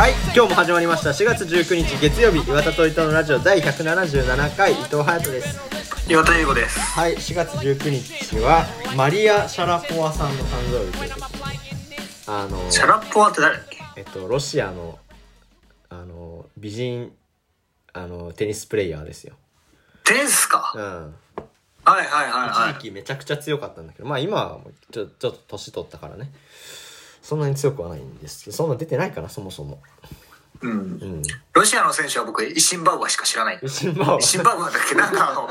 はい今日も始まりました。4月19日月曜日岩田と伊藤のラジオ第177回伊藤隼人です。岩田優吾です。はい4月19日はマリア・シャラポワさんの誕生日ということで。あのシャラッポワって誰だっけ？えっとロシアのあの美人あのテニスプレイヤーですよ。テニスか？うん。はいはいはいはい。一時期めちゃくちゃ強かったんだけどまあ今はちょちょっと年取ったからねそんなに強くはないんですけどそんな出てないかなそもそも。うん。うん。ロシアの選手は僕、イシンバウアーしか知らない。イシンバウアー。だっけ？なんかあの、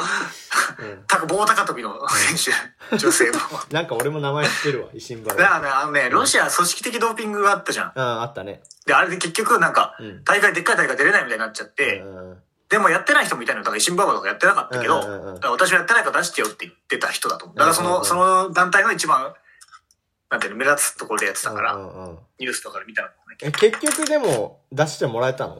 た棒高跳びの選手、女性の。なんか俺も名前知ってるわイシンバー。はだからね、あのね、ロシア組織的ドーピングがあったじゃん。うんあったね。で、あれで結局なんかうん、大会、でっかい大会出れないみたいになっちゃって、うん。でもやってない人もいたのよ。だからイシンバウアーとかやってなかったけど、私はやってないから出してよって言ってた人だと思う。だからその、うんうんうんその団体の一番、なんていうの、目立つところでやってたから、うんうんうんニュースとかで見たのね。え結局でも出してもらえたの？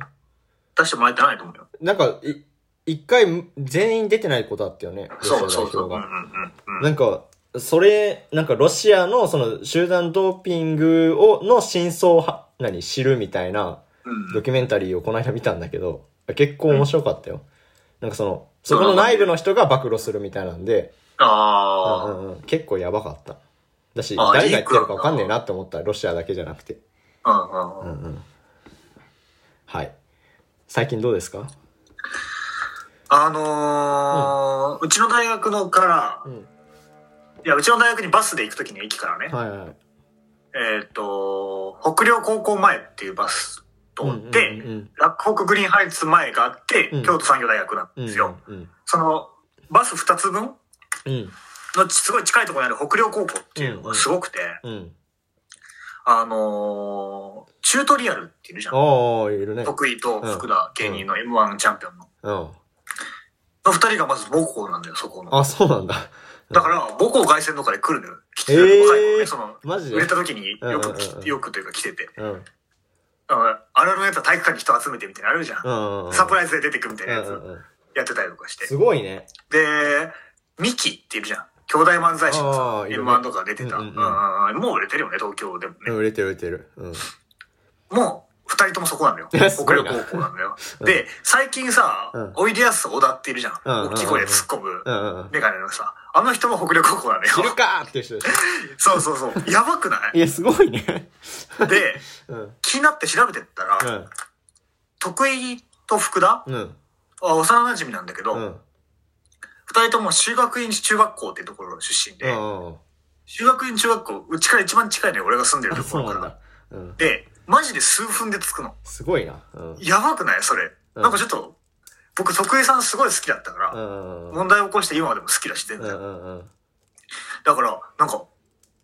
出してもらえてないと思うよ。なんかい一回全員出てないことあったよねそうそうそう。代表がうんうんうんうん。なんか、それ、なんかロシアのその集団ドーピングを、の真相をは、何、知るみたいなうんドキュメンタリーをこの間見たんだけど、結構面白かったよ。なんかその、そこの内部の人が暴露するみたいなんで、うんああ、うんうん、結構やばかった。だし、あ誰が言ってるかわかんねえなって思った。ロシアだけじゃなくて。うんうんうん。うんうん。はい。最近どうですか？あのーうちの大学のから、うん。いや、うちの大学にバスで行くときに駅からね、はいはい。えっ、と、北陵高校前っていうバス通って、うんうん洛北グリーンハイツ前があって、うん京都産業大学なんうん。ですよ。うん。その、バス2つ分うん。のすごい近いところにある北陵高校っていうのがすごくて、うん。あのーチュートリアルっているじゃん。いるね。徳井と福田芸人の M1 チャンピオンの。うん。の二人がまず母校なんだよ、そこの。あ、そうなんだ。だから、母校凱旋とかで来るのよ。来てえー若い頃ね、その、マジで？売れた時によくよくというか来てて。うん。あのあるあるのやつは体育館に人集めてみたいなのあるじゃん。うんうん。サプライズで出てくみたいなやつうんうんうん。やってたりとかして。すごいね。で、ミキっているじゃん。兄弟漫才師のあさ、ーいるね M1 とか出てた。もう売れてるよね、東京でもね。うん売れてる売れてる。うん。もう、二人ともそこなのよ。北陵高校なのよ。うんで、最近さうん、おいでやす小田っているじゃん。大きい声で突っ込む。メガネのさ、あの人も北陵高校なのよ。知るかーって人。そうそうそう。やばくない？いや、すごいね。で、うん。気になって調べてったら、うん。徳井と福田？うん。は幼馴染なんだけど、二、うん。人とも修学院中学校っていうところの出身で、うん。修学院中学校、うちから一番近いのよ、俺が住んでるあ、ところから。そうなん。で、マジで数分で着くの。すごいな。うん。やばくない？それ。うんなんかちょっと、僕、徳井さんすごい好きだったから、うん。問題起こして今でも好きだし、全然。だから、なんか、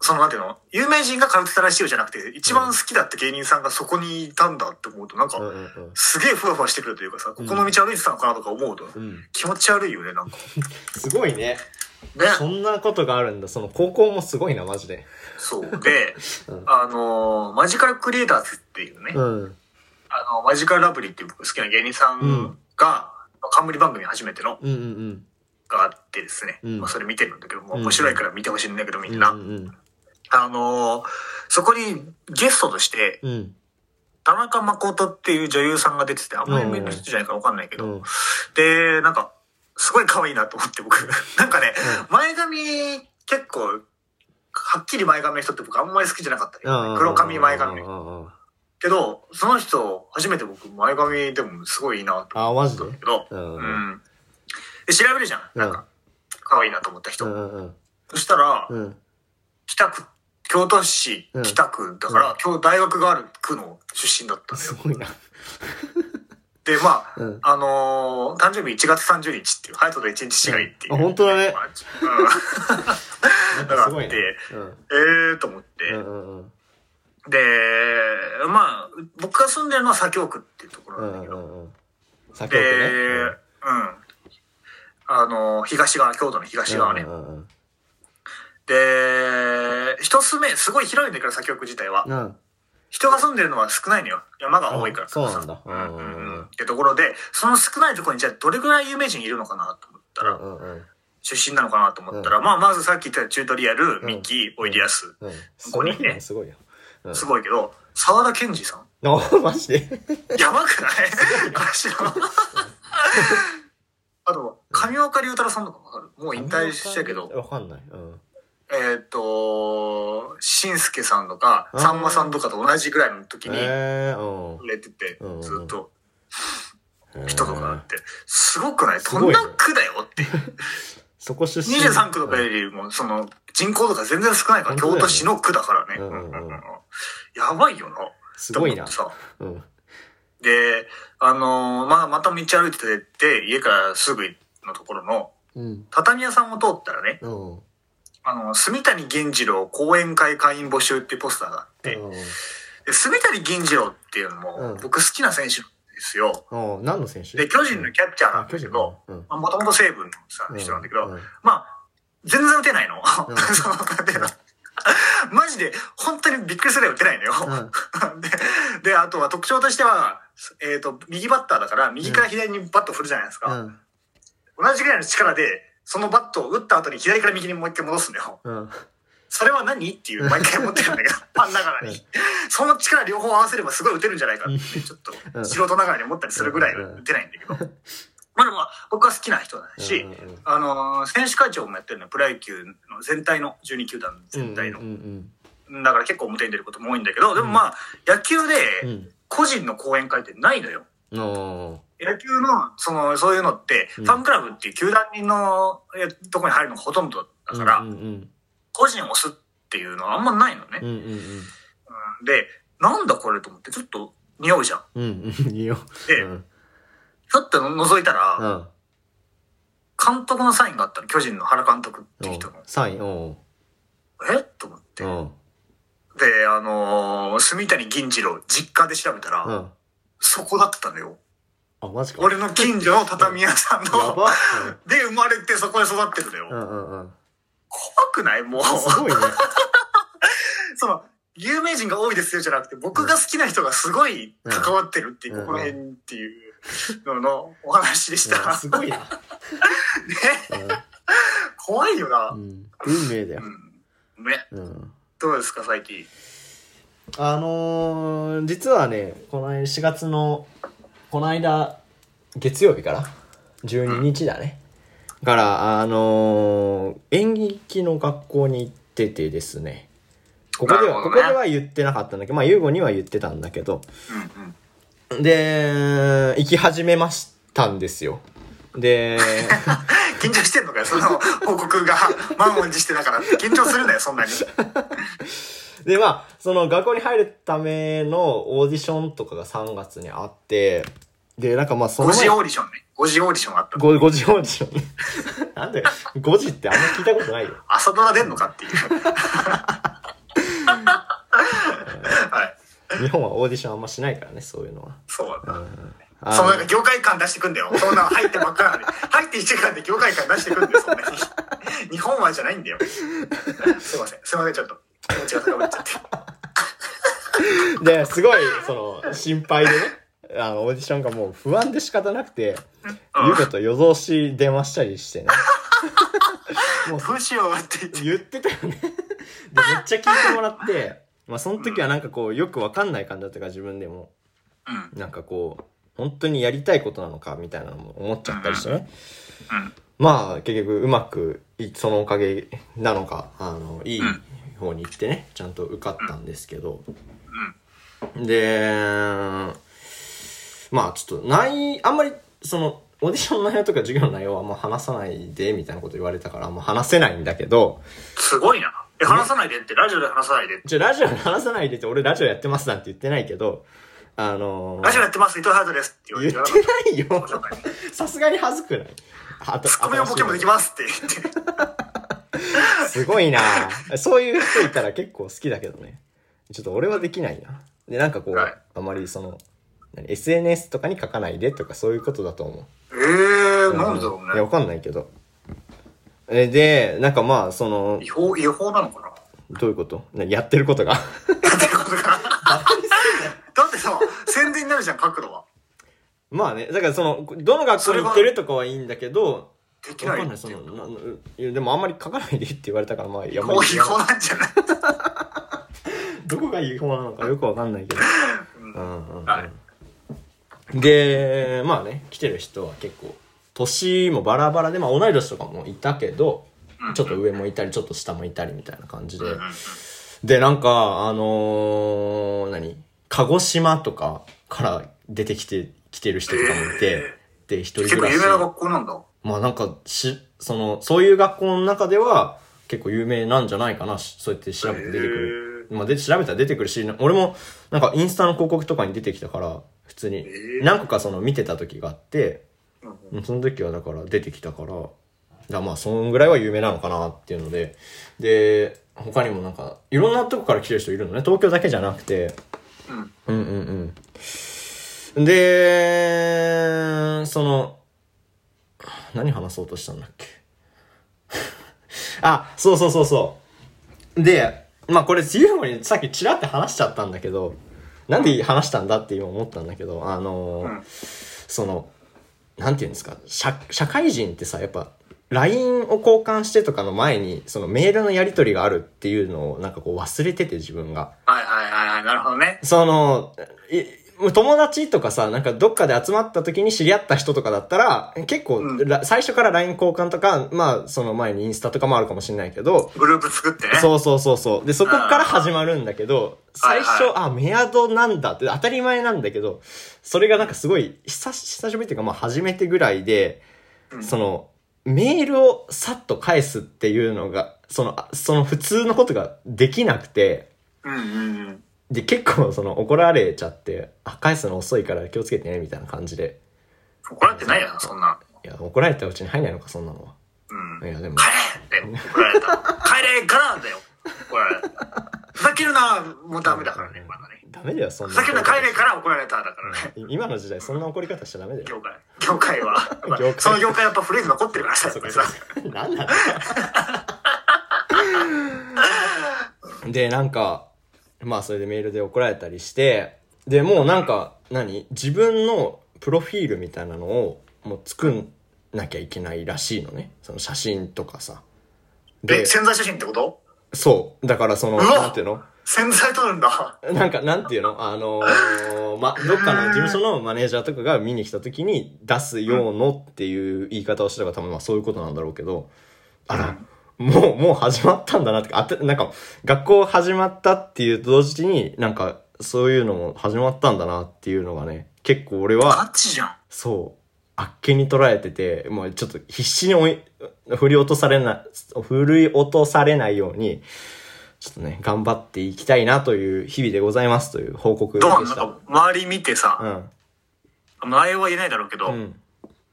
そのなんていうの？有名人が通ってたらしいよじゃなくて、一番好きだって芸人さんがそこにいたんだって思うと、なんか。すげえふわふわしてくるというかさ、ここの道歩いてたのかなとか思うと、うん。気持ち悪いよね、なんか。すごいね。ね。そんなことがあるんだ。その高校もすごいな、マジで。そう。で、うんあのーマジカルクリエイターズっていうね、うん。あの、マジカルラブリーっていう僕好きな芸人さんが、冠番組初めてのうんうんがあってですね、うんまあそれ見てるんだけど、も面白いから見てほしいんだけど、みうんん。な。うんうんあのーそこにゲストとして、うん。うん。田中誠っていう女優さんが出てて、あんまり有名な人じゃないからわかんないけど、うん。で、なんか、すごい可愛いなと思って僕。なんかね、前髪結構、はっきり前髪の人って僕あんまり好きじゃなかったけどね、黒髪前髪けど、その人、初めて僕前髪でもすごいいいなと思ったけど、うんううんん。で、調べるじゃん。なんか、可愛いなと思った人。うんうんそしたら、うん。北区、京都市うん北区だから、今日大学がある区の出身だったんだよ。すごいな。で、まあ、うんあのー誕生日1月30日っていう、ハヤトと1日違いっていう。あ本当だねまあうん。だからあってうん。ええーと思って。うんうんうん。で、まあ、僕が住んでるのは左京区っていうところうなんだけど、んうんうん。先で。うん。あの、東側、京都の東側ね。うんうんうんで、一つ目、すごい広いんだけど、左京区自体は。うん。人が住んでるのは少ないのよ。山が多いから。あそうなんだ。うん。うんってところで、その少ないところにじゃあどれぐらい有名人いるのかなと思ったら、うんうん出身なのかなと思ったら、まあ、まずさっき言ったチュートリアル、ん。ミッキー、オイディアス、うん。すごい五人ね。な、すごいよ。うん。すごいけど、沢田研二さん。あ、マジで？やばくない？あと、上岡龍太郎さんとかわかる。もう引退しちゃうけど、わかんない。うん。えーっと、しんすけさんとか、さんまさんとかと同じぐらいの時にえー、売れててうん、ずっとうん。人とかあって、すごくない？どんな区だよっていう。そこ出身。23区とかよりも、その、人口とか全然少ないから、京都市の区だからね。やばいよな。すごいなさ。うん。で、あのーまあ、また道歩いてて、家からすぐのところの、うん。畳屋さんを通ったらね、うん。あの、住谷銀次郎講演会会員募集っていうポスターがあって、で住谷銀次郎っていうのも、うん僕好きな選手ですよ。うん。何の選手？で、巨人のキャッチャーなんあ、巨人だけど、もともと西武のさ、人なんだけど、うんまあ、全然打てないの。うん そ マジで、本当にびっくりするぐらい打てないのよ。で、で、あとは特徴としては、えっ、と、右バッターだから、右から左にバット振るじゃないですか。うん。同じぐらいの力で、そのバットを打った後に左から右にもう一回戻すんだよ。うん。それは何？っていう、毎回思ってるんだけど、ファンながらに。その力両方合わせればすごい打てるんじゃないかって、ちょっとうん素人ながらに思ったりするぐらい打てないんだけど。まあでも、僕は好きな人だし、うんうんうんあのー選手会長もやってるのよプロ野球の全体の、12球団全体のうん。うんだから結構表に出ることも多いんだけど、でもまあ、野球でん。個人の講演会ってないのよ。お野球の、その、そういうのって、うんファンクラブっていう球団のえとこに入るのがほとんどだから、うんうん個人を押すっていうのはあんまないのね。うん。うんうんうんで、なんだこれと思って、ちょっと匂うじゃん。うん。うん う。で、うん。ちょっと覗いたら、うん。監督のサインがあったの。巨人の原監督っていう人の。サイン、おえ？と思って。うん。で、あのー、住谷銀次郎、実家で調べたら、うん。そこだったのよ。あ、マジか。俺の近所の畳屋さんやの、ば。で生まれてそこで育ってるんだよ。うんうんうん。怖くないもう。すごいね。その、有名人が多いですよじゃなくて、僕が好きな人がすごい関わってるっていう、うんここら辺っていうののお話でした。うんすごいな。ね、怖いよな。うん。うん運命だよう。ん。ね、うん。どうですか、最近？あのー、実はね、この4月の、この間、月曜日から、12日だね。から、あのー、演劇の学校に行っててですね。ここでは、ねこでは言ってなかったんだけど、まあ、優吾には言ってたんだけど、うんうん。で、行き始めましたんですよ。で、緊張してんのかよ、その報告が満を持してだから。緊張するなよ、そんなに。で、まあ、その学校に入るためのオーディションとかが3月にあって、で、なんかまあその5前時オーディションね。5時オーディションあったの。5, 時オーディション。なんで、5時ってあんま聞いたことないよ。朝ドラ出んのかっていう。はい。日本はオーディションあんましないからね、そういうのは。そうだな。あそのなんか業界感出してくんだよ。そんなの入ってばっかなのに。入って1時間で業界感出してくんだよ、そんなに。日本はじゃないんだよ。すいません。すいません、ちょっと。気持ちが高まっちゃって。で、すごい、その、心配でね、あの、オーディションがもう不安で仕方なくて、うんゆうこと夜通し電話したりしてね。もうどうしようって言って。言ってたよね。で、めっちゃ聞いてもらって、まあその時はなんかこう、よくわかんない感じだったから自分でも。うん。なんかこう、本当にやりたいことなのかみたいなのも思っちゃったりしてね。うん。まあ結局うまくい、そのおかげなのか、あの、いい方に行ってね、ちゃんと受かったんですけど。で、まあちょっとない、あんまりその、オーディションの内容とか授業の内容はあんま話さないで、みたいなこと言われたからあんま話せないんだけど、すごいな。え、話さないでって、ラジオで話さないでって。じゃラジオで話さないでって、俺ラジオやってますなんて言ってないけど、あのーラジオやってます、伊藤ハートですって言っててないよ。さすがに恥ずくないツッコミのボケもできますって言って。すごいなそういう人いたら結構好きだけどね。ちょっと俺はできないな。で、なんかこう、はいあまりその、何 SNS とかに書かないでとかそういうことだと思う。ええー、なんだろういや、ね。わかんないけど。え、で、なんかまあ、その違、法、違法なのかな？どういうこと？なやってることが。やってることが？だってさ、宣伝になるじゃん、角度は。まあね、だからその、どの学校に行ってるとかはいいんだけど、できないわかんない、その、ないやでもあんまり書かないでって言われたから、まあ、いや、まあもう違法なんじゃない？どこが違法なのかよくわかんないけど。うん。うんうんはい。で、まあね、来てる人は結構、年もバラバラで、まあ同い年とかもいたけど、ちょっと上もいたり、ちょっと下もいたりみたいな感じで。で、なんか、あのー何？鹿児島とかから出てきて、来てる人とかもいて、で、一人結構暮らし。有名な学校なんだ。まあなんかし、その、そういう学校の中では結構有名なんじゃないかな、しそうやって調べて出てくる。まあで、調べたら出てくるし、俺もなんかインスタの広告とかに出てきたから、普通にー何個かその見てた時があって、うんその時はだから出てきたから、だまあそんぐらいは有名なのかなっていうので、で、他にもなんか、いろんなとこから来てる人いるのね。東京だけじゃなくて、うん。うんうんうん。で、その、何話そうとしたんだっけ？あ、そうそうそうそう。で、まあこれ、ユーモにさっきちらって話しちゃったんだけど、なんで話したんだって今思ったんだけど、あのーうんその、なんていうんですか、社、社会人ってさ、やっぱ、LINE を交換してとかの前に、そのメールのやり取りがあるっていうのをなんかこう忘れてて自分が。はいはいはいはい、なるほどね。その、い友達とかさ、なんかどっかで集まった時に知り合った人とかだったら、結構、うんら最初から LINE 交換とか、まあ、その前にインスタとかもあるかもしれないけど、グループ作って？ね。そうそうそうそう。で、そこから始まるんだけど、最初、はいあ、メアドなんだって当たり前なんだけど、それがなんかすごい、久し久しぶりっていうか、まあ初めてぐらいで、うんその、メールをさっと返すっていうのが、その、あその普通のことができなくて、うんうんうん。で、結構その怒られちゃって、あ、返すの遅いから気をつけてね、みたいな感じで。怒られてないよな、そんな。いや、怒られたうちに入んないのか、そんなのは。うん。いや、でも帰、れって怒られた。帰れからだよ。怒られた。ふざけるな、もうダメだからね、まだね。ダメだよ、そんな。ふざけるな、帰れから怒られた、だからね。今の時代、そんな怒り方しちゃダメだよ。業界。業界は。業界その業界やっぱフレーズ残ってるからさ、やっぱりさ。なんなので、なんか、まあそれでメールで怒られたりして、で、もうなんか、何？自分のプロフィールみたいなのをもう作んなきゃいけないらしいのね。その写真とかさ。でえ、、潜在写真ってこと？そう。だからその、なんていうの？潜在撮るんだ。なんか、なんていうの？あのーま、どっかの事務所のマネージャーとかが見に来た時に出すようのっていう言い方をしたから多分まあそういうことなんだろうけど、あら、もう、もう始まったんだなってか、あて、なんか、学校始まったっていうと同時に、なんか、そういうのも始まったんだなっていうのがね、結構俺ガは、チじゃん。そう、あっけに捉えてて、もうちょっと必死に追い、振り落とされない、振り落とされないように、ちょっとね、頑張っていきたいなという日々でございますという報告でどうなんした。か周り見てさ、うん。内容は言えないだろうけど、う。うん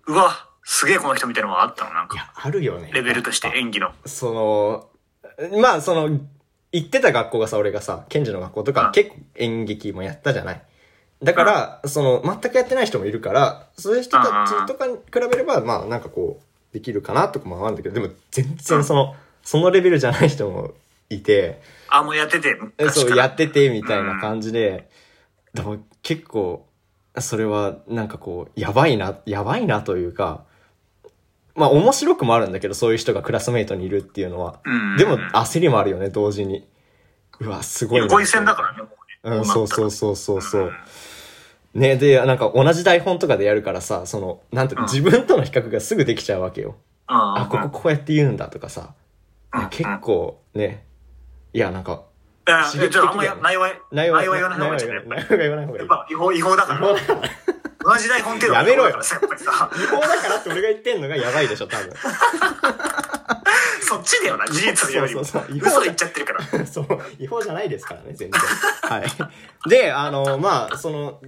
わ、すげえこの人みたいなのがあったのなんか。いや、あるよね。レベルとして演技の。その、まあ、その、行ってた学校がさ、俺がさ、ケンジの学校とか、うん結構演劇もやったじゃない。だから、その、全くやってない人もいるから、そういう人たちとかに比べれば、まあ、なんかこう、できるかなとかもあるんだけど、でも、全然その、そのレベルじゃない人もいて、あ、もうやってて、えそう、やってて、みたいな感じで、でも結構、それは、なんかこう、やばいな、やばいなというか、まあ面白くもあるんだけど、そういう人がクラスメイトにいるっていうのは。うんでも焦りもあるよね、同時に。うわ、すごいな。横一線だからね、もうん、そうそううそうそうそう。ね、で、なんか同じ台本とかでやるからさ、その、なんていうの、自分との比較がすぐできちゃうわけよ。あ、こここうやって言うんだとかさ。うん結構ね、いや、なんか、刺激的だよね内容は、内容は言わない方がいい内容は言わない方がいいやっ。ぱ違法、違法だから。同じ台本っていうのはやめろよ違法だからさやっぱりさ。違法だからって俺が言ってんのがやばいでしょ、多分。そっちだよな、事実よりも。そうそうそう違法言っちゃってるから。そう、違法じゃないですからね、全然。はい。で、あの、まあ、その、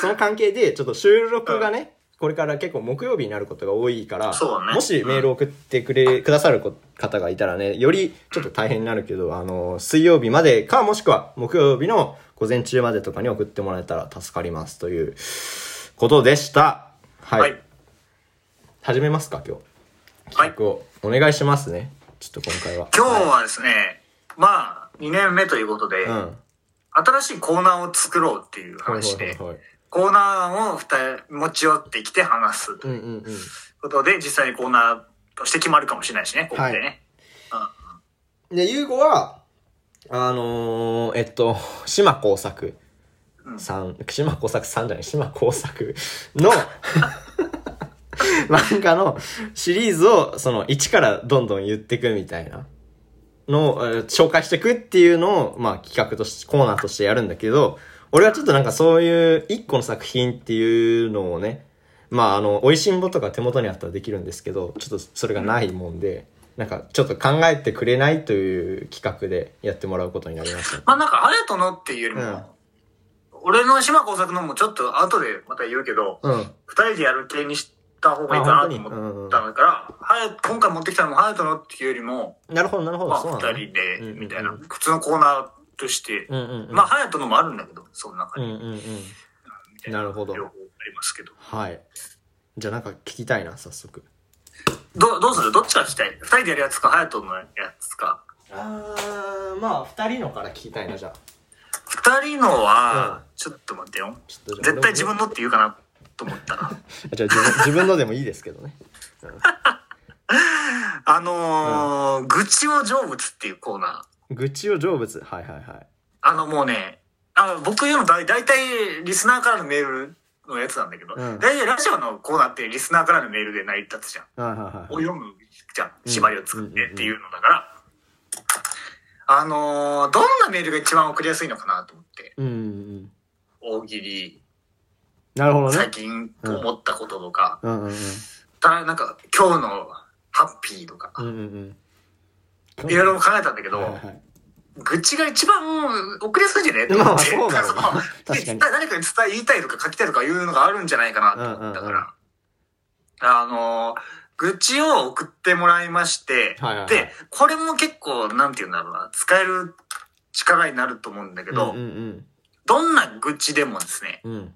その関係で、ちょっと収録がね、これから結構木曜日になることが多いから、ねもしメールを送ってくれ、くださるこ方がいたらね、よりちょっと大変になるけど、あの、水曜日までか、もしくは木曜日の午前中までとかに送ってもらえたら助かりますということでした。はい。はい。始めますか、今日。はいお願いしますね。ちょっと今回は。今日はですね、まあ、2年目ということで、うん。新しいコーナーを作ろうっていう話で、はいはいはいコーナーを二人持ち寄ってきて話すとうんいううんうん。ことで、実際にコーナーとして決まるかもしれないしね、ここでね。で、ゆうごは、あのー、えっと、島工作さん、島工作さんじゃない、島工作の 漫画のシリーズを、その、1からどんどん言っていくみたいなのを、えー紹介していくっていうのを、まあ企画として、コーナーとしてやるんだけど、俺はちょっとなんかそういう1個の作品っていうのをね、まああの、美味しんぼとか手元にあったらできるんですけど、ちょっとそれがないもんで、なんかちょっと考えてくれないという企画でやってもらうことになりました。まあなんか、ハヤトのっていうよりも、うん俺の島工作のもちょっと後でまた言うけど、うん。二人でやる系にした方がいいかなと思ったから、はや今回持ってきたのもハヤトのっていうよりも、なるほど、なるほど。まあ二人でみたいな、普通のコーナーとして。まあハヤトのもあるんだけど、その中に。うんうんうん。なるほど両方ありますけど。はい。じゃあなんか聞きたいな、早速。どどうする？どっちから聞きたい？二人でやるやつか、ハヤトのやつか。あー、まあ、二人のから聞きたいな、じゃあ。二人のは、うんちょっと待ってよ。ちょっとじゃあ絶対自分のって言うかなと思ったら。じゃあ自分、自分のでもいいですけどね。あのー愚痴を成仏っていうコーナー。愚痴を成仏。はいはいはい。あのもうね、あ僕言うのだい大体リスナーからのメールのやつなんだけど、うん大体ラジオのコーナーってリスナーからのメールで成り立つじゃん。はいはいはい。を読むじゃん。縛りを作ってっていうのだから、あのーどんなメールが一番送りやすいのかなと思って、うんうんうん。大喜利、なるほどね最。近思ったこととか、うんうんうん。たなんか今日のハッピーとか、うんうんうん。いろいろ考えたんだけど、はいはいはい。愚痴が一番送りやすいんじゃねと思って。まあそうだろ うねか何かに伝え、言いたいとか書きたいとかいうのがあるんじゃないかなと思ったから。あのー、愚痴を送ってもらいまして、はいはいはいで、これも結構、なんて言うんだろうな、使える力になると思うんだけど、うんうんどんな愚痴でもですね、うん。うん。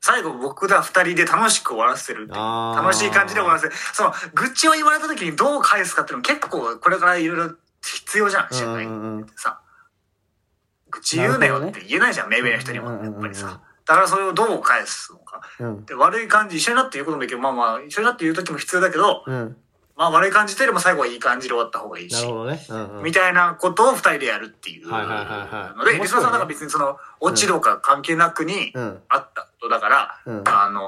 最後僕ら二人で楽しく終わらせるっていうあー楽しい感じで終わらせる。その、愚痴を言われた時にどう返すかっていうの結構これからいろいろ必要じゃん、知らない。うんうんうんさ、愚痴言うなよって言えないじゃん、目上の人にも、うんうんうんうんやっぱりさ。だからそれをどう返すのか。うん。で悪い感じ、一緒になって言うこともできる。まあまあ、一緒になって言う時も必要だけど、うん。まあ悪い感じというよりも最後はいい感じで終わった方がいいしね。うんうん。みたいなことを二人でやるっていう。はいはいはいリスナーさんなんか別にその、落ち度か関係なくに、うん。あったことだから、うんあの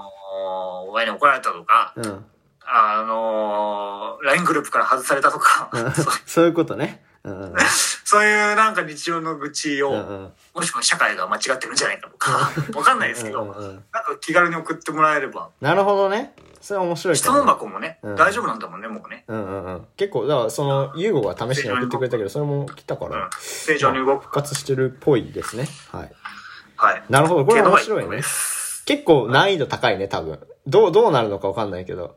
ー、親に怒られたとか、うん。あのー、LINE グループから外されたとか、そういうことね。うんうん。そういうなんか日常の愚痴を、うんうん。もしくは社会が間違ってるんじゃないかとか、わかんないですけど、うんうんうんなんか気軽に送ってもらえれば、なるほどね。それは面白い質かも問箱もね、うん大丈夫なんだもんね、もうね。うんうんうん。結構、だからその、ユーゴが試しに送ってくれたけど、それも来たかうんら、。正常に動く。復活してるっぽいですね。はい。はい。なるほど、これは面白いね結構難易度高いね、多分。どう、どうなるのかわかんないけど。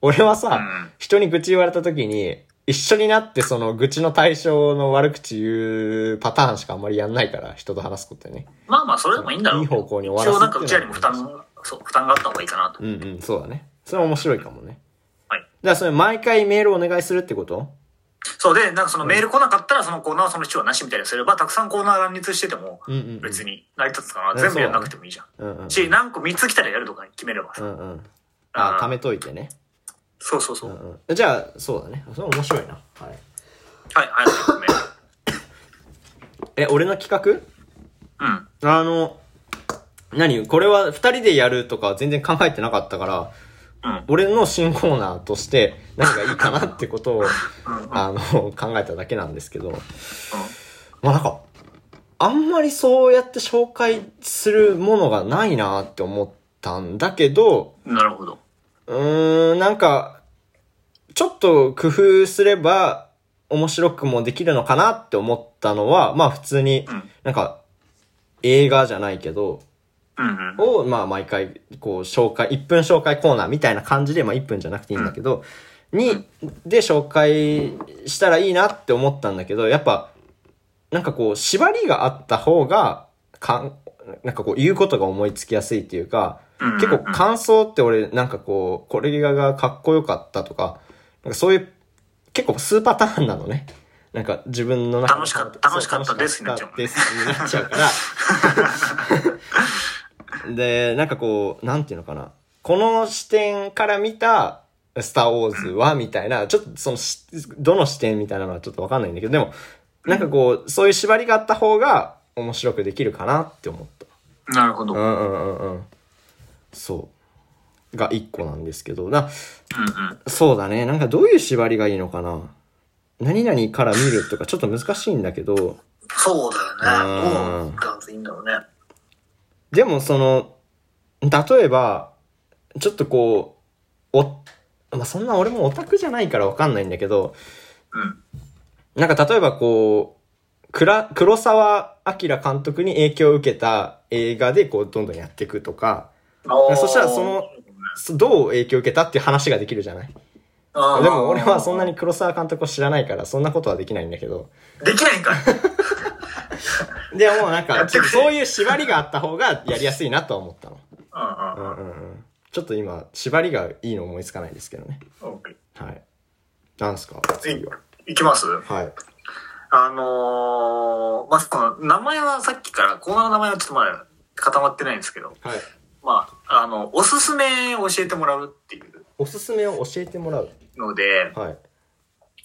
俺はさ、うん人に愚痴言われた時に、一緒になってその愚痴の対象の悪口言うパターンしかあんまりやんないから、人と話すことね。まあまあ、それでもいいんだろう。いい方向に終わらせる一応なんかうちらにも負担、そう、負担があった方がいいかなと。うんうん、そうだね。それは面白いかもね。はい。だからそれ毎回メールお願いするってこと？そうで、なんかそのメール来なかったらそのコーナーはその人はなしみたいにすれば、たくさんコーナー乱立してても別に成り立つかな。うん全部やんなくてもいいじゃん。うんうん。し、何個3つ来たらやるとか決めればさ。うんうん。あ、あー貯めといてね。そうそうそうう。んうん。じゃあ、そうだね。それ面白いな。はい。はい、はい、ごめん。え、俺の企うん。画あの、何？これは二人でやるとか全然考えてなかったから、うん。俺の新コーナーとして何がいいかなってことを、あの、考えただけなんですけど、まあなんか、あんまりそうやって紹介するものがないなって思ったんだけど、うん。なるほど。うーん、なんか、ちょっと工夫すれば面白くもできるのかなって思ったのは、まあ普通にうん、なんか、映画じゃないけど、うんうん。を、まあ、毎回、こう、紹介、1分紹介コーナーみたいな感じで、まあ、1分じゃなくていいんだけど、に、で紹介したらいいなって思ったんだけど、やっぱ、なんかこう、縛りがあった方が、かん、なんかこう、言うことが思いつきやすいっていうか、うん。結構感想って俺、なんかこう、これがかっこよかったとか、なんかそういう、結構数パターンなのね。なんか自分の中で楽しかった楽しかったですっですになっちゃうから。で、なんかこう、なんていうのかな。この視点から見た、スターウォーズは、みたいな、ちょっとそのし、どの視点みたいなのはちょっとわかんないんだけど、でも、なんかこう、そういう縛りがあった方が面白くできるかなって思った。なるほど。うんうんうんうんうん。そう。が一個なんですけど、な、うん。そうだね。なんかどういう縛りがいいのかな？何々から見るとかちょっと難しいんだけど、そうだよね。うんどうダンスいいんだろうね。でもその、例えば、ちょっとこう、お、まあ、そんな俺もオタクじゃないからわかんないんだけど、うん。なんか例えばこう、くら黒沢明監督に影響を受けた映画でこうどんどんやっていくとか、そしたらその、そどう影響を受けたっていう話ができるじゃない？でも俺はそんなに黒沢監督を知らないからそんなことはできないんだけど。できないんかい。でもなんか、そういう縛りがあった方がやりやすいなとは思ったの。ううんんうんうん。ちょっと今、縛りがいいの思いつかないですけどね。うん。オッケはい。なんすか？ー次は。いいきます？はい。あのー、まあ、その、名前はさっきから、コーナーの名前はちょっとまだ固まってないんですけど、はい。まあ、あの、おすすめを教えてもらうっていうおすすめを教えてもらう。ので、はい。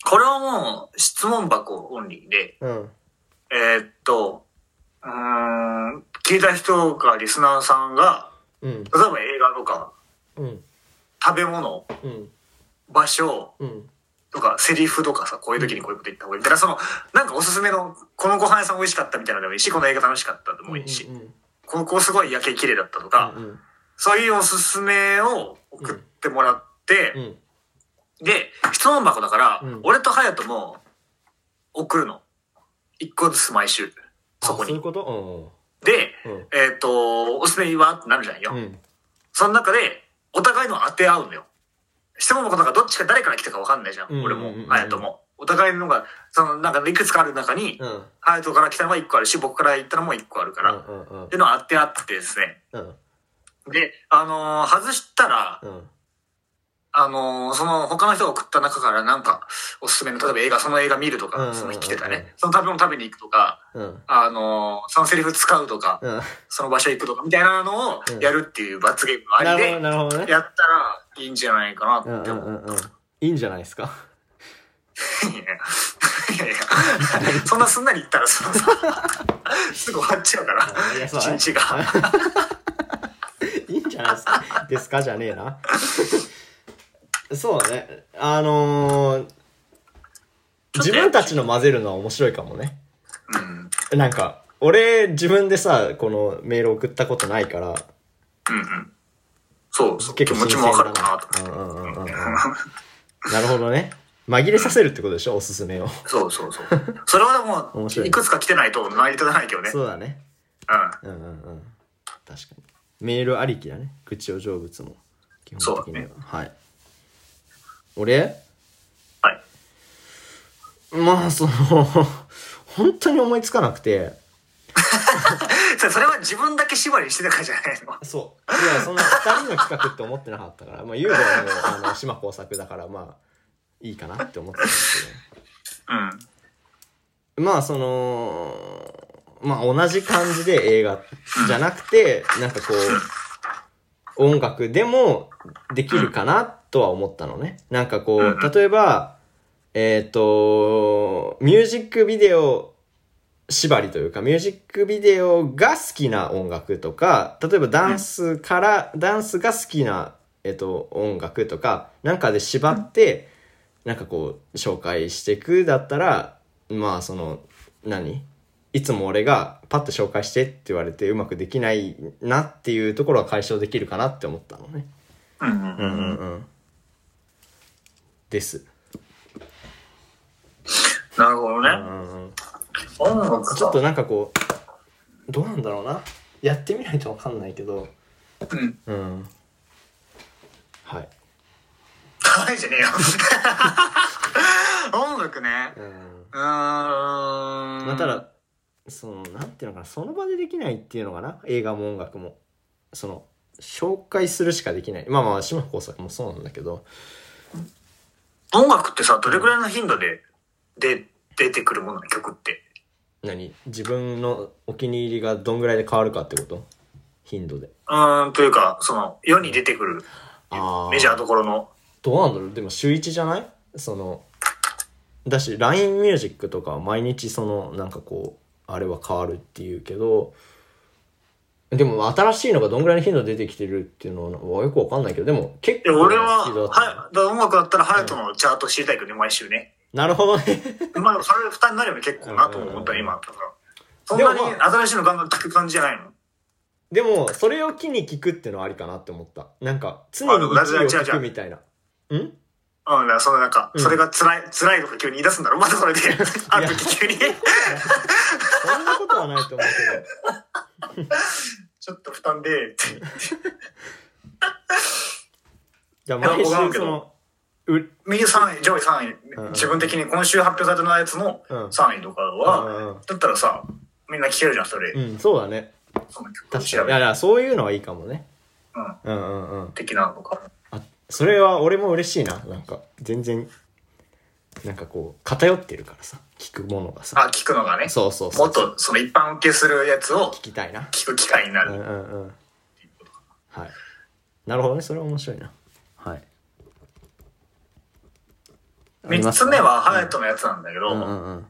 これはもう質問箱オンリーで、うん。えーっと、うーん、聞いた人かリスナーさんが、うん。例えば映画とか、うん。食べ物、うん。場所うん。とか、セリフとかさ、こういう時にこういうこと言った方がいい。だからその、なんかおすすめの、このご飯屋さん美味しかったみたいなのでもいいし、この映画楽しかったでもいいし、うん。ここすごい夜景綺麗だったとか、うん。そういうおすすめを送ってもらって、うん。で、質問箱だから、うん俺と隼人も送るの。一個ずつ毎週。そこに。ういうこと？で、うん。うん。えっ、と、おすすめはってなるじゃんよ。うん。その中で、お互いの当て合うのよ。質問箱なんかどっちか誰から来たか分かんないじゃん。うん俺もうんうんうん、隼人も。お互いのが、その、なんかいくつかある中に、うん。隼人から来たのは一個あるし、僕から言ったのも一個あるから、っうん。うん。ていうのを当て合ってですね。うん。で、あのー外したら、うん。あのーその他の人が送った中からなんか、おすすめの、例えば映画、その映画見るとうんうんうんか、その日来てたうんね。その食べ物食べに行くとか、うん。あのーそのセリフ使うとか、うん。その場所行くとかみたいなのをうんやるっていう罰ゲームがありなるほど、で、なるほどね。やったらいいんじゃないかなうんって思う。うんうんうん。いいんじゃないですか？いやいやそんなすんなり言ったらそのさ、すぐ終わっちゃうからいや、そう一だね日が。いいんじゃないですか。ですかじゃねえな。そうだね。あのー、自分たちの混ぜるのは面白いかもね。うん。なんか、俺、自分でさ、このメール送ったことないから、うんうん。そうそう。気結構持ちもわかるかなと。な。うんうんうんうんうん。なるほどね。紛れさせるってことでしょおすすめを。そうそうそう。それはでも面白いいくつか来てないと成り立たないけどね。そうだね。うん。うんうんうん。確かに。メールありきだね。口を成仏も。基本的には。はい。俺？はい。まあ、その、本当に思いつかなくて。そ それは自分だけ縛りにしてたからじゃないの？そう。いや、そんな二人の企画って思ってなかったから、まあ、ユーゴはもう、あの、島工作だから、まあ、いいかなって思ってたんですうん。けど。まあ、その、まあ、同じ感じで映画じゃなくて、なんかこう、音楽でもできるかなとは思ったのね。なんかこうんう、例えば、えっ、と、ミュージックビデオ縛りというか、ミュージックビデオが好きな音楽とか、例えばダンスから、ダンスが好きな、えっ、と、音楽とか、なんかで縛って、なんかこう、紹介していくだったら、まあその、何？いつも俺がパッと紹介してって言われてうまくできないなっていうところは解消できるかなって思ったのね。うんうんうんうんうん。です。なるほどね。うんうんちょっとなんかこう、どうなんだろうな。やってみないとわかんないけどうん。うんはいはいじゃねえよ。音楽ね。うんうーん。まあただそのなんていうのかなその場でできないっていうのかな映画も音楽もその紹介するしかできないまあまあ島耕作もそうなんだけど音楽ってさ、どれくらいの頻度で、で、出てくるものの曲って？何？自分のお気に入りがどんぐらいで変わるかってこと？頻度でうーん、というか、その、世に出てくるメジャーどころの。どうなんだろう？でも週1じゃない？そのだし LINE ミュージックとかは毎日そのなんかこうあれは変わるっていうけどでも新しいのがどんぐらいの頻度で出てきてるっていうのはよくわかんないけどでも結で、構俺は、はい、だから音楽だったら、ハヤトのチャート知りたいけどね、毎週ね。なるほどね。まあ、それ負担になるよね、結構なとも思ったね、今だったから。そんなに新しいのガンガン聞く感じじゃないの？でもそれを機に聞くっていうのはありかなって思った。なんか常にあでも1位を聞くみたいな。うん？うん、だからそのなんか、うん。それが辛い、辛いとか急に言い出すんだろまたそれで、ある時急に。そんなことはないと思うけど。ちょっと負担で、って。じゃあ毎いやわからんけど。週そのう右3位、上位3位、うん。自分的に今週発表されたやつのうん。3位とかは、うんだったらさ、みんな聴けるじゃん、それ。うんそうだね。その曲確かに。い調べやいやそういうのはいいかもね。うん、うんうんうん。的なのか。あそれは俺も嬉しいな。なんか全然なんかこう偏ってるからさ。聞くものがさ。あ、聞くのがね。そうそうそう。もっとその一般受けするやつを聞きたいな。聞く機会になる。うんうんうん。はい。なるほどね。それは面白いな。はい。三つ目は、ハヤトのやつなんだけど、うんうんうん。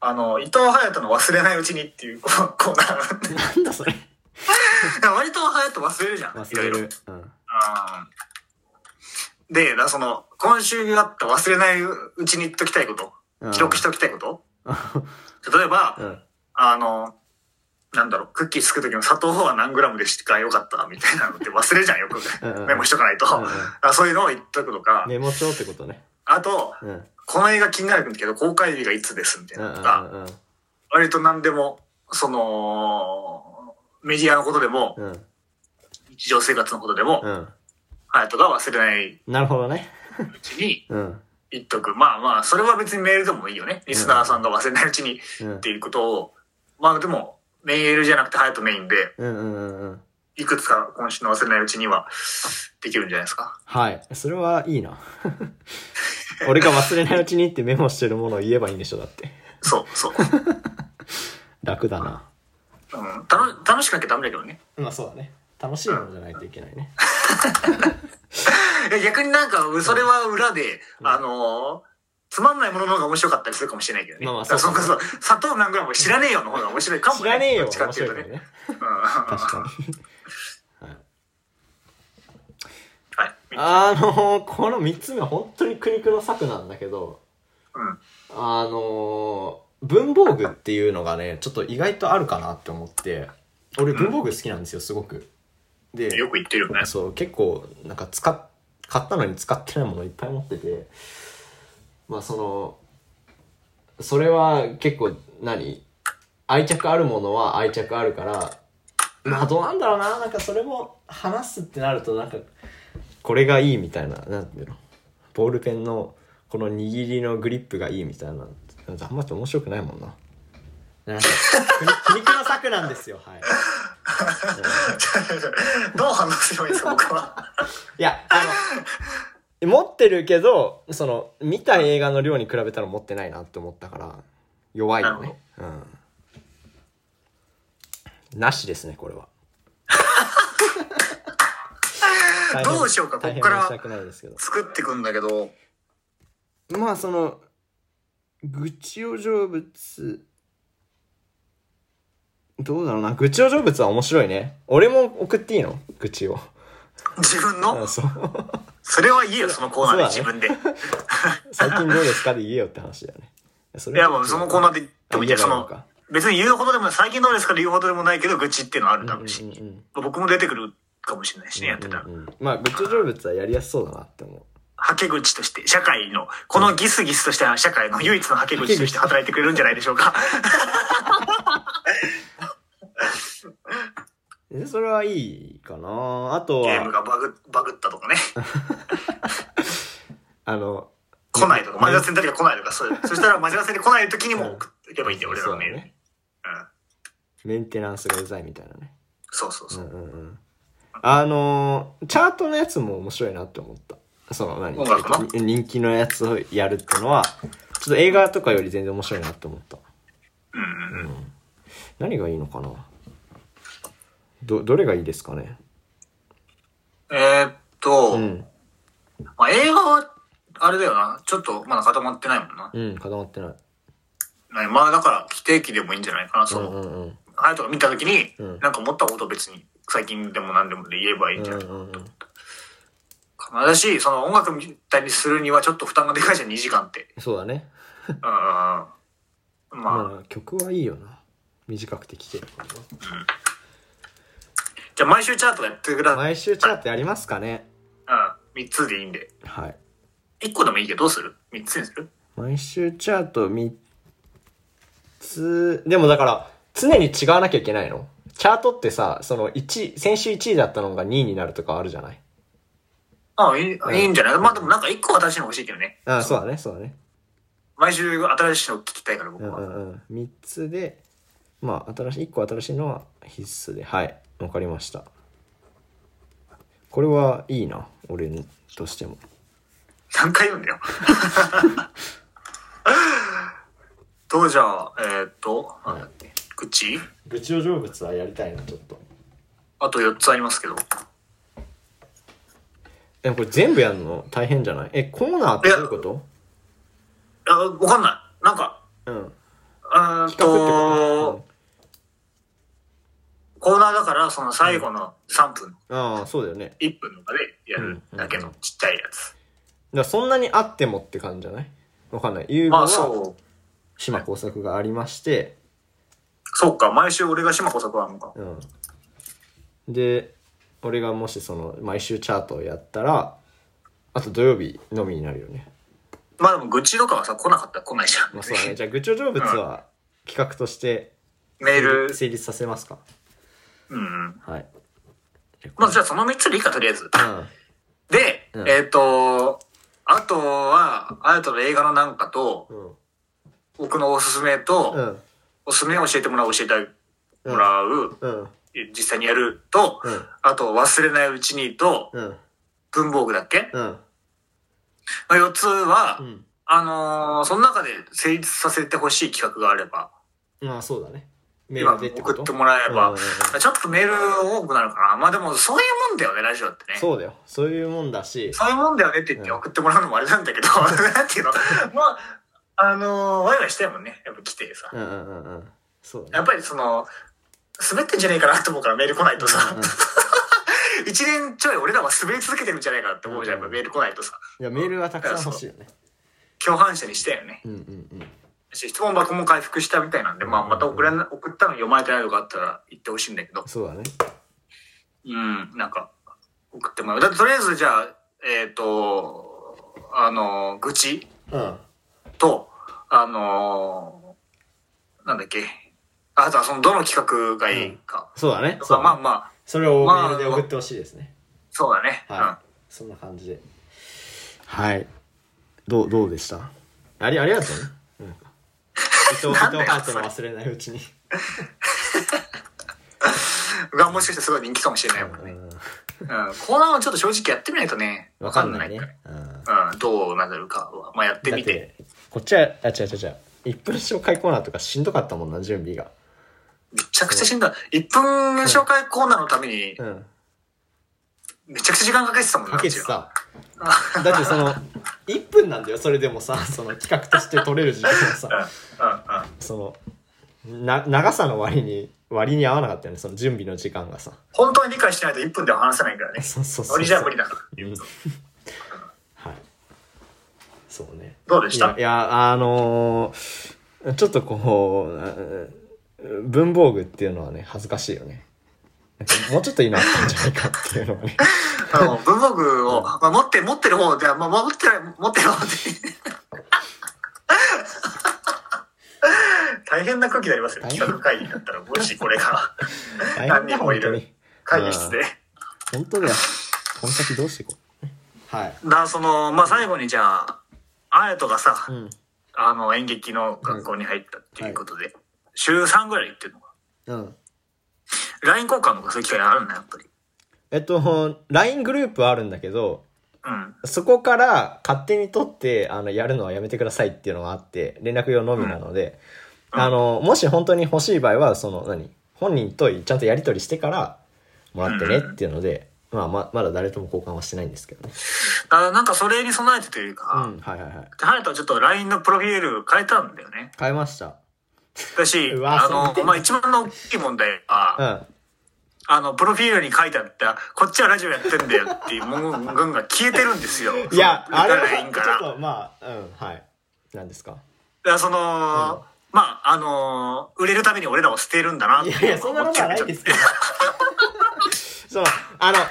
あの、伊藤隼人の忘れないうちにっていう コーナー。なんだそれ。割と隼人忘れるじゃん。忘れいろいろ。るうんで、だその、今週あった忘れないうちに言っときたいこと、うん。記録しておきたいこと、例えば、うん。あの、なんだろう、クッキー作るときの砂糖は何グラムでしか良かったみたいなのって忘れるじゃん、よく。うんうん。メモしとかないと。そういうのを言っとくとか、メモ帳ってことね。あと、うん。この映画気になるんだけど、公開日がいつですみたいうんうんなのとか、うんうん割と何でも、その、メディアのことでも、うん。日常生活のことでも、うんハヤトが忘れない。うなるほどね。ちに うん。言っとく。まあまあ、それは別にメールでもいいよね。リスナーさんが忘れないうちにうん。っていうことを、まあでも、メールじゃなくてハヤトメインで、うんうんうんうん。いくつか今週の忘れないうちにはできるんじゃないですか。はい。それはいいな。俺が忘れないうちにってメモしてるものを言えばいいんでしょだって。そう、そう。楽だな。うん、楽楽しくなきゃダメだけどね。まあそうだね。楽しいものじゃないといけないね。え逆になんか、それは裏で、あのーつまんないものの方が面白かったりするかもしれないけどね。まあまあそうかそうそう砂糖何グラムか知らねえよの方が面白いかもね。知らねえよどっちか面っていうとね。確かにはい。あのー、この3つ目は本当に苦肉の策なんだけどうん。あのー、文房具っていうのがねちょっと意外とあるかなって思って俺文房具好きなんですよすごくでよく言ってるよね。そう結構なんか使っ買ったのに使ってないものいっぱい持っててまあそのそれは結構何？愛着あるものは愛着あるからまあどうなんだろうななんかそれも話すってなるとなんかこれがいいみたいななんていうの？ボールペンのこの握りのグリップがいいみたいなあんまり面白くないもんな。なんか 苦肉の策なんですよはいどう反応すればいいですか、僕は。いや、あの、持ってるけど、その、見た映画の量に比べたら持ってないなって思ったから、弱いよね。うん。なしですね、これは。どうしようかこっから。作ってくんだけど、まあ、その、愚痴お成仏、どうだろうな。愚痴お成仏は面白いね。俺も送っていいの？愚痴を。自分の、あそう。それは言えよ、そのコーナーで自分で。い 最近どうですかで言えよって話だよね。それや、もうそのコーナーで言ってもいいじゃん。その別に言うほどでも最近どうですかで言うほどでもないけど、愚痴っていうのはあるだろうし、うんうんうん僕も出てくるかもしれないしね、やってたらうん。うんうんまあ愚痴成仏はやりやすそうだなって思うはけ口として、社会の、このギスギスとした社会の唯一のはけ口として働いてくれるんじゃないでしょうか。でそれはいいかなあとゲームは、がバグ、バグったとかね。あの、来ないとか、マジャ戦だけが来ないとか、そう。そしたらマジャ戦で来ない時にも送っていけばいいんだよ、俺らのメールに。ね。うん。メンテナンスがうざいみたいなね。そうそうそう。うんうんうん。あのー、チャートのやつも面白いなって思った。その何？人気のやつをやるってのは、ちょっと映画とかより全然面白いなって思った。何がいいのかな？ど、どれがいいですかね？えーっと、うん。まあ、映画は、あれだよな。ちょっとまだ固まってないもんな。うん、固まってない。ねまあだから、不定期でもいいんじゃないかな。そうの、んうんうん。あれとか見た時に、うんなんか思ったことを別に、最近でも何でもで言えばいいんじゃないかうんうんうんな。だし、その音楽見たりするにはちょっと負担がでかいじゃん、2時間って。そうだね。うん。まあ、まあ、曲はいいよな。短くて聴けるじゃあ毎週チャートやってくだな。さい。毎週チャートやりますかねうん。3つでいいんで。はい。1個でもいいけど、どうする ?3 つにする？毎週チャート3つ、でもだから、常に違わなきゃいけないの？チャートってさ、その1、先週1位だったのが2位になるとかあるじゃない？ああ、いい,、いいんじゃない？まあでもなんか1個新しいの欲しいけどね。あそうだね、そうだね。毎週新しいの聞きたいから僕うんは。うんうん。3つで、まあ、新しい、1個新しいのは必須で。はい。わかりました。これはいいな、俺にとしても。何回言 うんだよ。と、じゃあ、えーっと、なんだっけ？口愚痴を成仏はやりたいな、ちょっと。あと4つありますけど。でもこれ全部やるの？大変じゃない？え、コーナーってどういうこと？あ、わかんない。なんか、うん。うーん企画ってと？こ、コーナーだから、その最後の3分、とああ、そうだよね。1分とかでやるだけのちっちゃいやつ。だからそんなにあってもって感じじゃない？わかんない。ユーゴまあはそう。島工作がありまして、そうか、毎週俺が島工作あるのか。うん。で、俺がもしその、毎週チャートをやったら、あと土曜日のみになるよね。まあでも愚痴とかはさ、来なかったら来ないじゃん。まあそうだね。じゃあ、愚痴成仏は企画としてメール、成立させますか？うんうん。はい。まあじゃあその3つでいいか、とりあえず。うん。で、うんえっ、と、あとは、あやとの映画のなんかと、うん。僕のおすすめと、うん。おすすめを教えてもらう、教えてもらう、うん。実際にやると、うん。あと、忘れないうちにと、うん。文房具だっけ、うん。まあ、4つは、うん。あのーその中で成立させてほしい企画があれば、まあそうだね。メー今ルでってこと？送ってもらえば、うんうんうんちょっとメール多くなるかな。まあでも、そういうもんだよね、ラジオってね。そうだよ。そういうもんだし、そういうもんだよねって言って送ってもらうのもあれなんだけど、なんていうの？まあ、あのー、ワイワイしたいもんね。やっぱ来てさ。うんうんうんうん。そうだね。やっぱりその、滑ってんじゃねえかなと思うからメール来ないとさうんうん、一年ちょい俺らは滑り続けてるんじゃないかなって思うじゃん、やっぱメール来ないとさ。いや、メールはたくさん欲しいよね。共犯者にしたよね。うんうんうん。し質問箱も回復したみたいなんで、まあまた送れな、送ったの読まれてないとかあったら言ってほしいんだけど、そうだね。うん、なんか、送ってもらう。だってとりあえずじゃあ、えっ、と、あの、愚痴うん。と、あのーなんだっけ。あとはその、どの企画がいいか。そうだね。そうまあまあ、それをメまあールで送ってほしいですね。そうだね。はい。そんな感じで。はい。どう、どうでした？あり、ありがとうね。うん。伊藤、ハートの忘れないうちに。うん。が、もしかしてすごい人気かもしれないもんね。うん。うん。コーナーはちょっと正直やってみないとね、わかんないね。うん。うん、どうなるかは。まあやってみ。てて、こっちは、あ、違う違う違う。1分紹介コーナーとかしんどかったもんな、準備が。めちゃくちゃしんどい。1分紹介コーナーのために、うん。めちゃくちゃ時間かけてたもんかけてさ。だってその、1分なんだよ、それでもさ、その企画として取れる時間がさ。その、な、長さの割に、割に合わなかったよね、その準備の時間がさ。本当に理解しないと1分では話せないからね。そうそうそう。無理じゃ無理だから。うんはい。そうね。どうでした？いや、あのーちょっとこうあ、文房具っていうのはね、恥ずかしいよね。もうちょっといいのあったんじゃないかっていうのはね。あの、文房具を、まあ、持って、持ってる方で、まあ、持ってない、持ってる方で。大変な空気になりますよ。企画会議だったら、もしこれが。何人もいる。会議室で。本当だよ。この先どうしていこう。はい。だその、まあ、最後にじゃあ、あやとがさ、うん。あの、演劇の学校に入ったっていうことで、週3ぐらい行ってるのか。うん。LINE 交換とかそういう機会あるんだ、やっぱり。えっと、LINE グループはあるんだけど、うん。そこから勝手に取って、あの、やるのはやめてくださいっていうのがあって、連絡用のみなので、うんあの、もし本当に欲しい場合は、その、何？本人とちゃんとやり取りしてから、もらってねっていうので、まあ、ま、まだ誰とも交換はしてないんですけどね。だからなんかそれに備えてといううか、ん、はいはいはい。でハヤトはちょっと LINE のプロフィール変えたんだよね。変えました。だし、あのそう、まあ、一番の大きい問題は、うん。あの、プロフィールに書いてあった、こっちはラジオやってんだよっていう文言が消えてるんですよ。いや、あれは、ちょっと、まあ、うん、はい。何ですか？らその、まあ、あの売れるために俺らを捨てるんだなっていやいや、そんなことはないですけど。その、あの、こ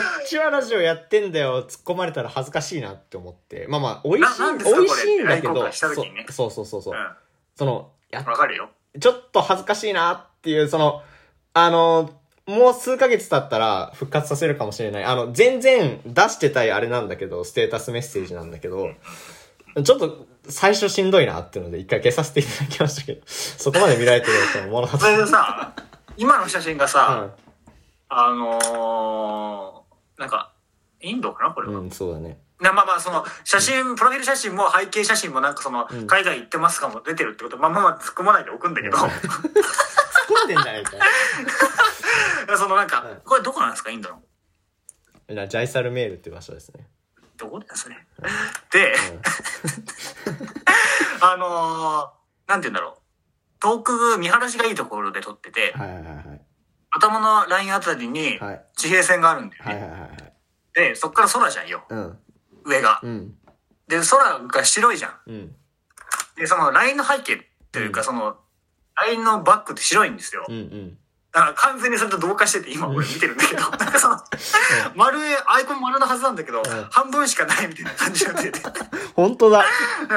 っちはラジオやってんだよ、突っ込まれたら恥ずかしいなって思って。まあまあ、美味しい、美味しいんだけどこれ大公開した時にねそうそうそうそう。うその、やん。わかるよ。ちょっと恥ずかしいなっていう、その、あの、もう数ヶ月経ったら復活させるかもしれない。あの、全然出してたいあれなんだけど、ステータスメッセージなんだけど、ちょっと最初しんどいなっていうので一回消させていただきましたけど、そこまで見られてるとは思わなかっそれでさ、今の写真がた。さ、あのー、なんか、インドかなこれは。うん、うん、そうだね。なまあまあ、その、写真、プロフィール写真も背景写真もなんかその、ん海外行ってますかも出てるってこと、まあまあまあ突っ込まないでおくんだけど、突っ込んでんじゃないか。そのなんかうん、これどこなんですかインドの。なジャイサルメールっていう場所ですね。どこだよ、それ。で、あのー、なんて言うんだろう。遠く見晴らしがいいところで撮ってて、はいはいはい頭のラインあたりに。地平線があるんだよね。はいはいはいはい。で、そっから空じゃんよ。うん。上が。うん。で、空が白いじゃん。うん。で、そのラインの背景というか、うんその、ラインのバックって白いんですよ。うんうん。だから完全にそれと同化してて、今俺見てるんだけど、なんかその、丸い、アイコン丸のはずなんだけど、ん半分しかないみたいな感じが出てて、本当だ。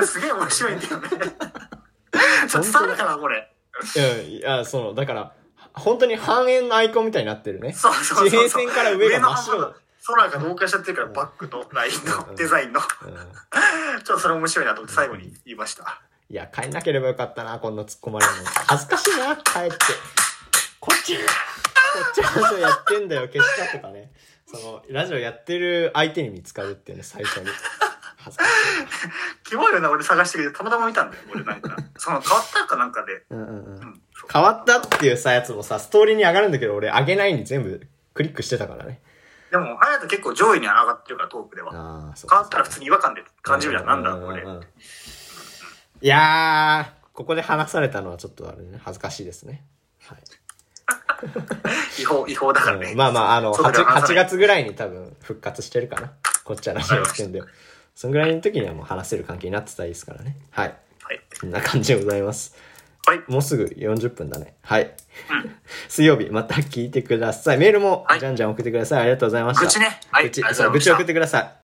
すげえ面白いんだよね。ちょっと伝わるかな、これ。うん。いや、その、だから、本当に半円のアイコンみたいになってるね。そうそうそうそう。地平線から上が真っ白上の空が同化しちゃってるから、バックとラインの デザインの。ちょうん。っとそれ面白いなと思って最後に言いました。いや、変えなければよかったな、こんな突っ込まれるの。恥ずかしいな、帰って。こっち、こっちラジオやってんだよ、消したとかね。その、ラジオやってる相手に見つかるっていうね、最初に。恥ずかし キモいよな、俺探してきて、たまたま見たんだよ、俺なんか。その、変わったかなんかで。い。うんうんうん。うんそう変わったっていうさ、やつもさ、ストーリーに上がるんだけど、俺上げないに全部クリックしてたからね。でも、隼人結構上位に上がってるから、トークでは。あ変わったら普通に違和感で感じるじゃん。なんだこれいやー、ここで話されたのはちょっとあれね、恥ずかしいですね。はい。違法、違法だからね。うんまあまあ、あの、そうだ 8, よ話さない月ぐらいに多分復活してるかな。こっちはラジオやってんで。そんぐらいの時にはもう話せる関係になってたらいいですからね。はい。はい。こんな感じでございます。はい。もうすぐ40分だね。はい。水曜日、また聞いてください。メールもはいじゃんじゃん送ってください。ありがとうございました。愚痴ねはい愚痴送ってください。